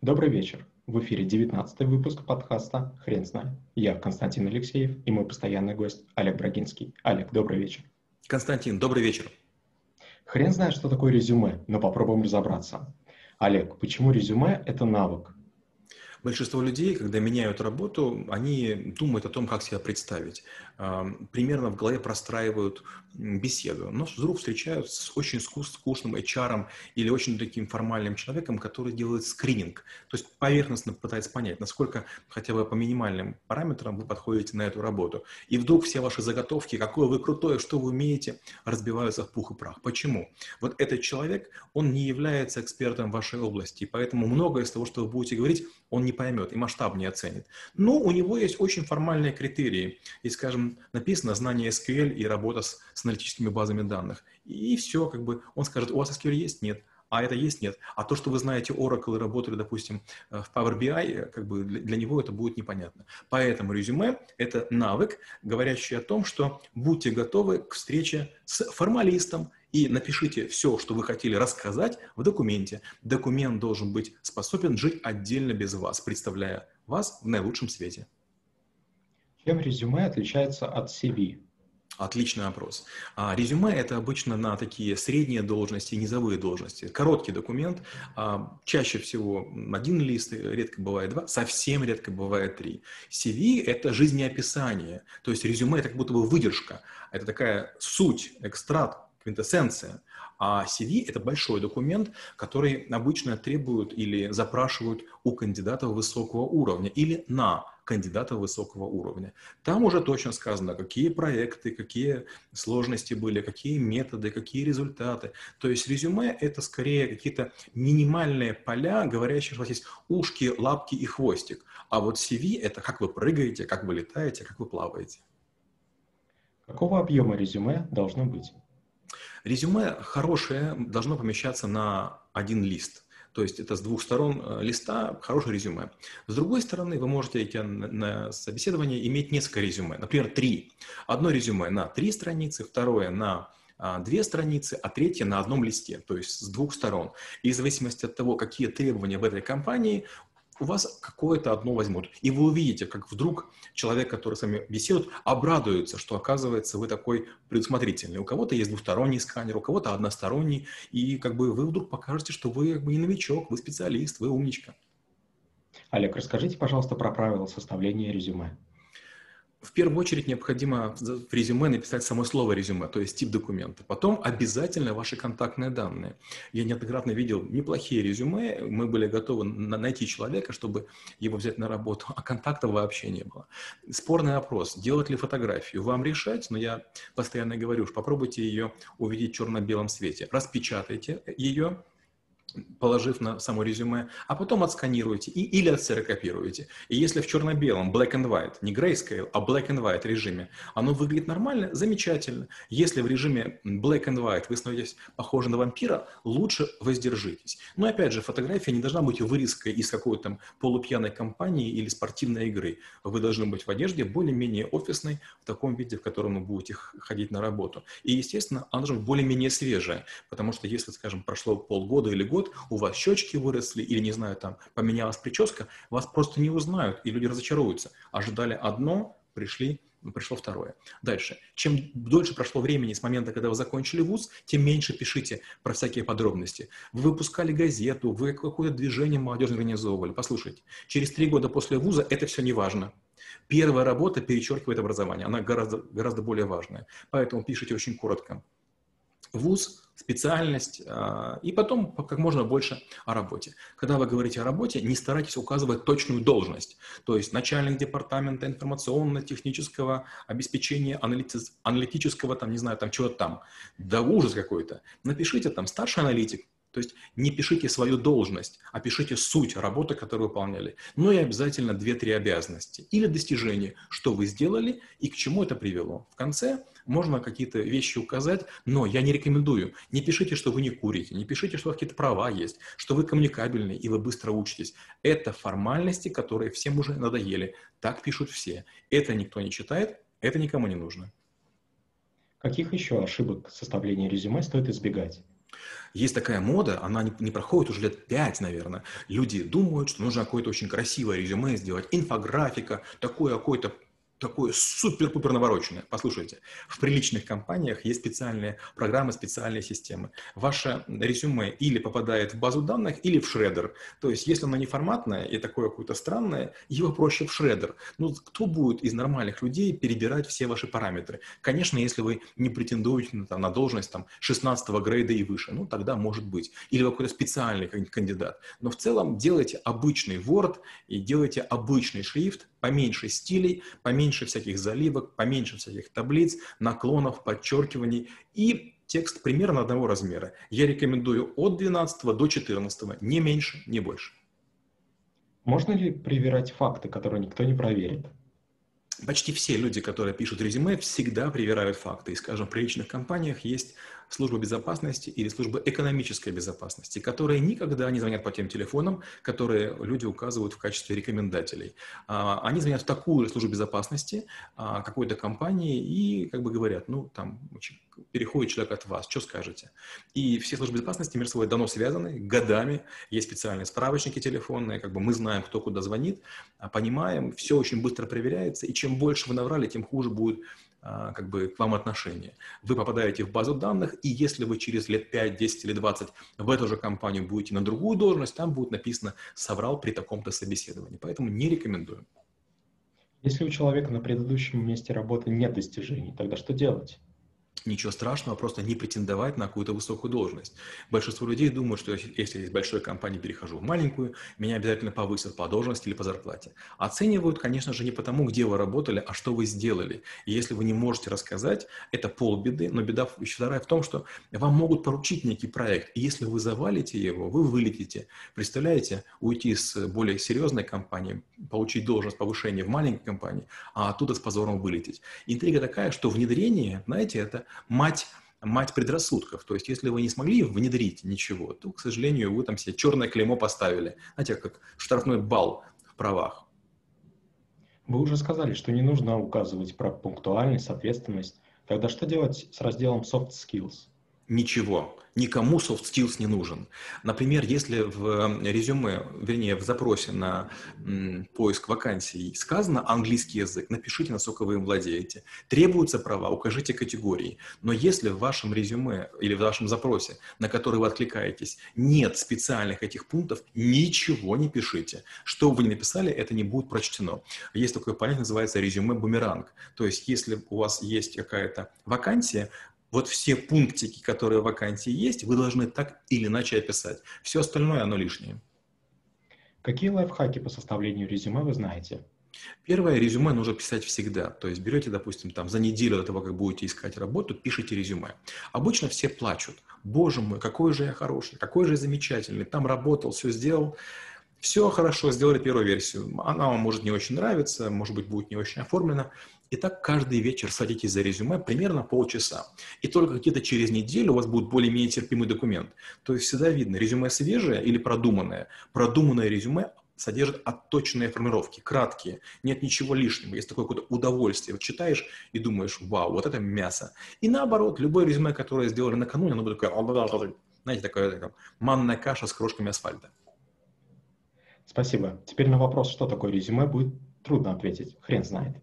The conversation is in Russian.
Добрый вечер. В эфире 19 выпуск подкаста «Хрен знает». Я Константин Алексеев и мой постоянный гость Олег Брагинский. Олег, добрый вечер. Константин, добрый вечер. Хрен знает, что такое резюме, но попробуем разобраться. Олег, почему резюме – это навык? Большинство людей, когда меняют работу, они думают о том, как себя представить. Примерно в голове простраивают беседу, но вдруг встречаются с очень скучным HR или очень таким формальным человеком, который делает скрининг. То есть поверхностно пытается понять, насколько хотя бы по минимальным параметрам вы подходите на эту работу. И вдруг все ваши заготовки, какое вы крутое, что вы умеете, разбиваются в пух и прах. Почему? Вот этот человек, он не является экспертом вашей области, поэтому многое из того, что вы будете говорить, он не поймет и масштаб не оценит. Но у него есть очень формальные критерии. И, скажем, написано знание SQL и работа с, с аналитическими базами данных. И все, как бы он скажет, у вас SQL есть? Нет. А это есть? Нет. А то, что вы знаете Oracle и работали, допустим, в Power BI, как бы для, для него это будет непонятно. Поэтому резюме – это навык, говорящий о том, что будьте готовы к встрече с формалистом, и напишите все, что вы хотели рассказать в документе. Документ должен быть способен жить отдельно без вас, представляя вас в наилучшем свете. Чем резюме отличается от CV? Отличный вопрос. А, резюме – это обычно на такие средние должности, низовые должности. Короткий документ, а, чаще всего один лист, редко бывает два, совсем редко бывает три. CV – это жизнеописание, то есть резюме – это как будто бы выдержка, это такая суть, экстракт квинтэссенция. А CV – это большой документ, который обычно требуют или запрашивают у кандидата высокого уровня или на кандидата высокого уровня. Там уже точно сказано, какие проекты, какие сложности были, какие методы, какие результаты. То есть резюме – это скорее какие-то минимальные поля, говорящие, что у вас есть ушки, лапки и хвостик. А вот CV – это как вы прыгаете, как вы летаете, как вы плаваете. Какого объема резюме должно быть? Резюме хорошее должно помещаться на один лист. То есть это с двух сторон э, листа хорошее резюме. С другой стороны, вы можете идти на собеседование иметь несколько резюме. Например, три. Одно резюме на три страницы, второе на а, две страницы, а третье на одном листе, то есть с двух сторон. И в зависимости от того, какие требования в этой компании, у вас какое-то одно возьмут. И вы увидите, как вдруг человек, который с вами беседует, обрадуется, что, оказывается, вы такой предусмотрительный. У кого-то есть двусторонний сканер, у кого-то односторонний, и как бы вы вдруг покажете, что вы как бы не новичок, вы специалист, вы умничка. Олег, расскажите, пожалуйста, про правила составления резюме. В первую очередь необходимо в резюме написать само слово резюме, то есть тип документа. Потом обязательно ваши контактные данные. Я неоднократно видел неплохие резюме, мы были готовы найти человека, чтобы его взять на работу, а контактов вообще не было. Спорный вопрос, делать ли фотографию, вам решать, но я постоянно говорю, попробуйте ее увидеть в черно-белом свете. Распечатайте ее, положив на само резюме, а потом отсканируете и, или отсерокопируете. И если в черно-белом, black and white, не grayscale, а black and white режиме, оно выглядит нормально, замечательно. Если в режиме black and white вы становитесь похожи на вампира, лучше воздержитесь. Но опять же, фотография не должна быть вырезкой из какой-то там полупьяной компании или спортивной игры. Вы должны быть в одежде более-менее офисной, в таком виде, в котором вы будете ходить на работу. И, естественно, она должна быть более-менее свежая, потому что если, скажем, прошло полгода или год, год у вас щечки выросли или, не знаю, там поменялась прическа, вас просто не узнают, и люди разочаруются. Ожидали одно, пришли пришло второе. Дальше. Чем дольше прошло времени с момента, когда вы закончили вуз, тем меньше пишите про всякие подробности. Вы выпускали газету, вы какое-то движение молодежное организовывали. Послушайте, через три года после вуза это все не важно. Первая работа перечеркивает образование, она гораздо, гораздо более важная. Поэтому пишите очень коротко. Вуз, специальность, а, и потом как можно больше о работе. Когда вы говорите о работе, не старайтесь указывать точную должность, то есть начальник департамента информационно-технического обеспечения, аналитического, там, не знаю, там чего-то там. Да ужас какой-то. Напишите там старший аналитик, то есть не пишите свою должность, а пишите суть работы, которую выполняли. Ну и обязательно 2-3 обязанности или достижения, что вы сделали и к чему это привело. В конце можно какие-то вещи указать, но я не рекомендую. Не пишите, что вы не курите, не пишите, что у вас какие-то права есть, что вы коммуникабельны и вы быстро учитесь. Это формальности, которые всем уже надоели. Так пишут все. Это никто не читает, это никому не нужно. Каких еще ошибок составления резюме стоит избегать? Есть такая мода, она не, не проходит уже лет пять, наверное. Люди думают, что нужно какое-то очень красивое резюме сделать, инфографика, такое какое-то такое супер-пупер навороченное. Послушайте, в приличных компаниях есть специальные программы, специальные системы. Ваше резюме или попадает в базу данных, или в шредер. То есть, если оно не форматное и такое какое-то странное, его проще в шредер. Ну, кто будет из нормальных людей перебирать все ваши параметры? Конечно, если вы не претендуете на, там, на должность там, 16 грейда и выше, ну, тогда может быть. Или какой-то специальный кандидат. Но в целом делайте обычный Word и делайте обычный шрифт, поменьше стилей, поменьше всяких заливок, поменьше всяких таблиц, наклонов, подчеркиваний и текст примерно одного размера. Я рекомендую от 12 до 14, не меньше, не больше. Можно ли проверять факты, которые никто не проверит? Почти все люди, которые пишут резюме, всегда проверяют факты. И, скажем, в приличных компаниях есть служба безопасности или служба экономической безопасности, которые никогда не звонят по тем телефонам, которые люди указывают в качестве рекомендателей. А, они звонят в такую службу безопасности а, какой-то компании и как бы говорят, ну, там, переходит человек от вас, что скажете? И все службы безопасности между собой давно связаны, годами, есть специальные справочники телефонные, как бы мы знаем, кто куда звонит, а, понимаем, все очень быстро проверяется, и чем больше вы наврали, тем хуже будет как бы к вам отношение. Вы попадаете в базу данных, и если вы через лет 5, 10 или 20 в эту же компанию будете на другую должность, там будет написано «соврал при таком-то собеседовании». Поэтому не рекомендую. Если у человека на предыдущем месте работы нет достижений, тогда что делать? Ничего страшного, просто не претендовать на какую-то высокую должность. Большинство людей думают, что если из большой компании перехожу в маленькую, меня обязательно повысят по должности или по зарплате. Оценивают, конечно же, не потому, где вы работали, а что вы сделали. И если вы не можете рассказать, это полбеды, но беда еще вторая в том, что вам могут поручить некий проект, и если вы завалите его, вы вылетите. Представляете, уйти с более серьезной компании, получить должность повышения в маленькой компании, а оттуда с позором вылететь. Интрига такая, что внедрение, знаете, это мать мать предрассудков. То есть, если вы не смогли внедрить ничего, то, к сожалению, вы там себе черное клеймо поставили. Знаете, как штрафной балл в правах. Вы уже сказали, что не нужно указывать про пунктуальность, ответственность. Тогда что делать с разделом Soft Skills? Ничего. Никому soft skills не нужен. Например, если в резюме, вернее, в запросе на поиск вакансий сказано английский язык, напишите, насколько вы им владеете. Требуются права, укажите категории. Но если в вашем резюме или в вашем запросе, на который вы откликаетесь, нет специальных этих пунктов, ничего не пишите. Что вы не написали, это не будет прочтено. Есть такое понятие, называется резюме-бумеранг. То есть, если у вас есть какая-то вакансия, вот все пунктики, которые в вакансии есть, вы должны так или иначе описать. Все остальное, оно лишнее. Какие лайфхаки по составлению резюме вы знаете? Первое, резюме нужно писать всегда. То есть берете, допустим, там за неделю до того, как будете искать работу, пишите резюме. Обычно все плачут. Боже мой, какой же я хороший, какой же я замечательный. Там работал, все сделал. Все хорошо, сделали первую версию. Она вам может не очень нравиться, может быть, будет не очень оформлена. И так каждый вечер садитесь за резюме примерно полчаса. И только где-то через неделю у вас будет более-менее терпимый документ. То есть всегда видно, резюме свежее или продуманное. Продуманное резюме содержит отточенные формировки, краткие, нет ничего лишнего, есть такое какое-то удовольствие. Вот читаешь и думаешь, вау, вот это мясо. И наоборот, любое резюме, которое сделали накануне, оно будет такое, знаете, такая манная каша с крошками асфальта. Спасибо. Теперь на вопрос, что такое резюме, будет трудно ответить. Хрен знает.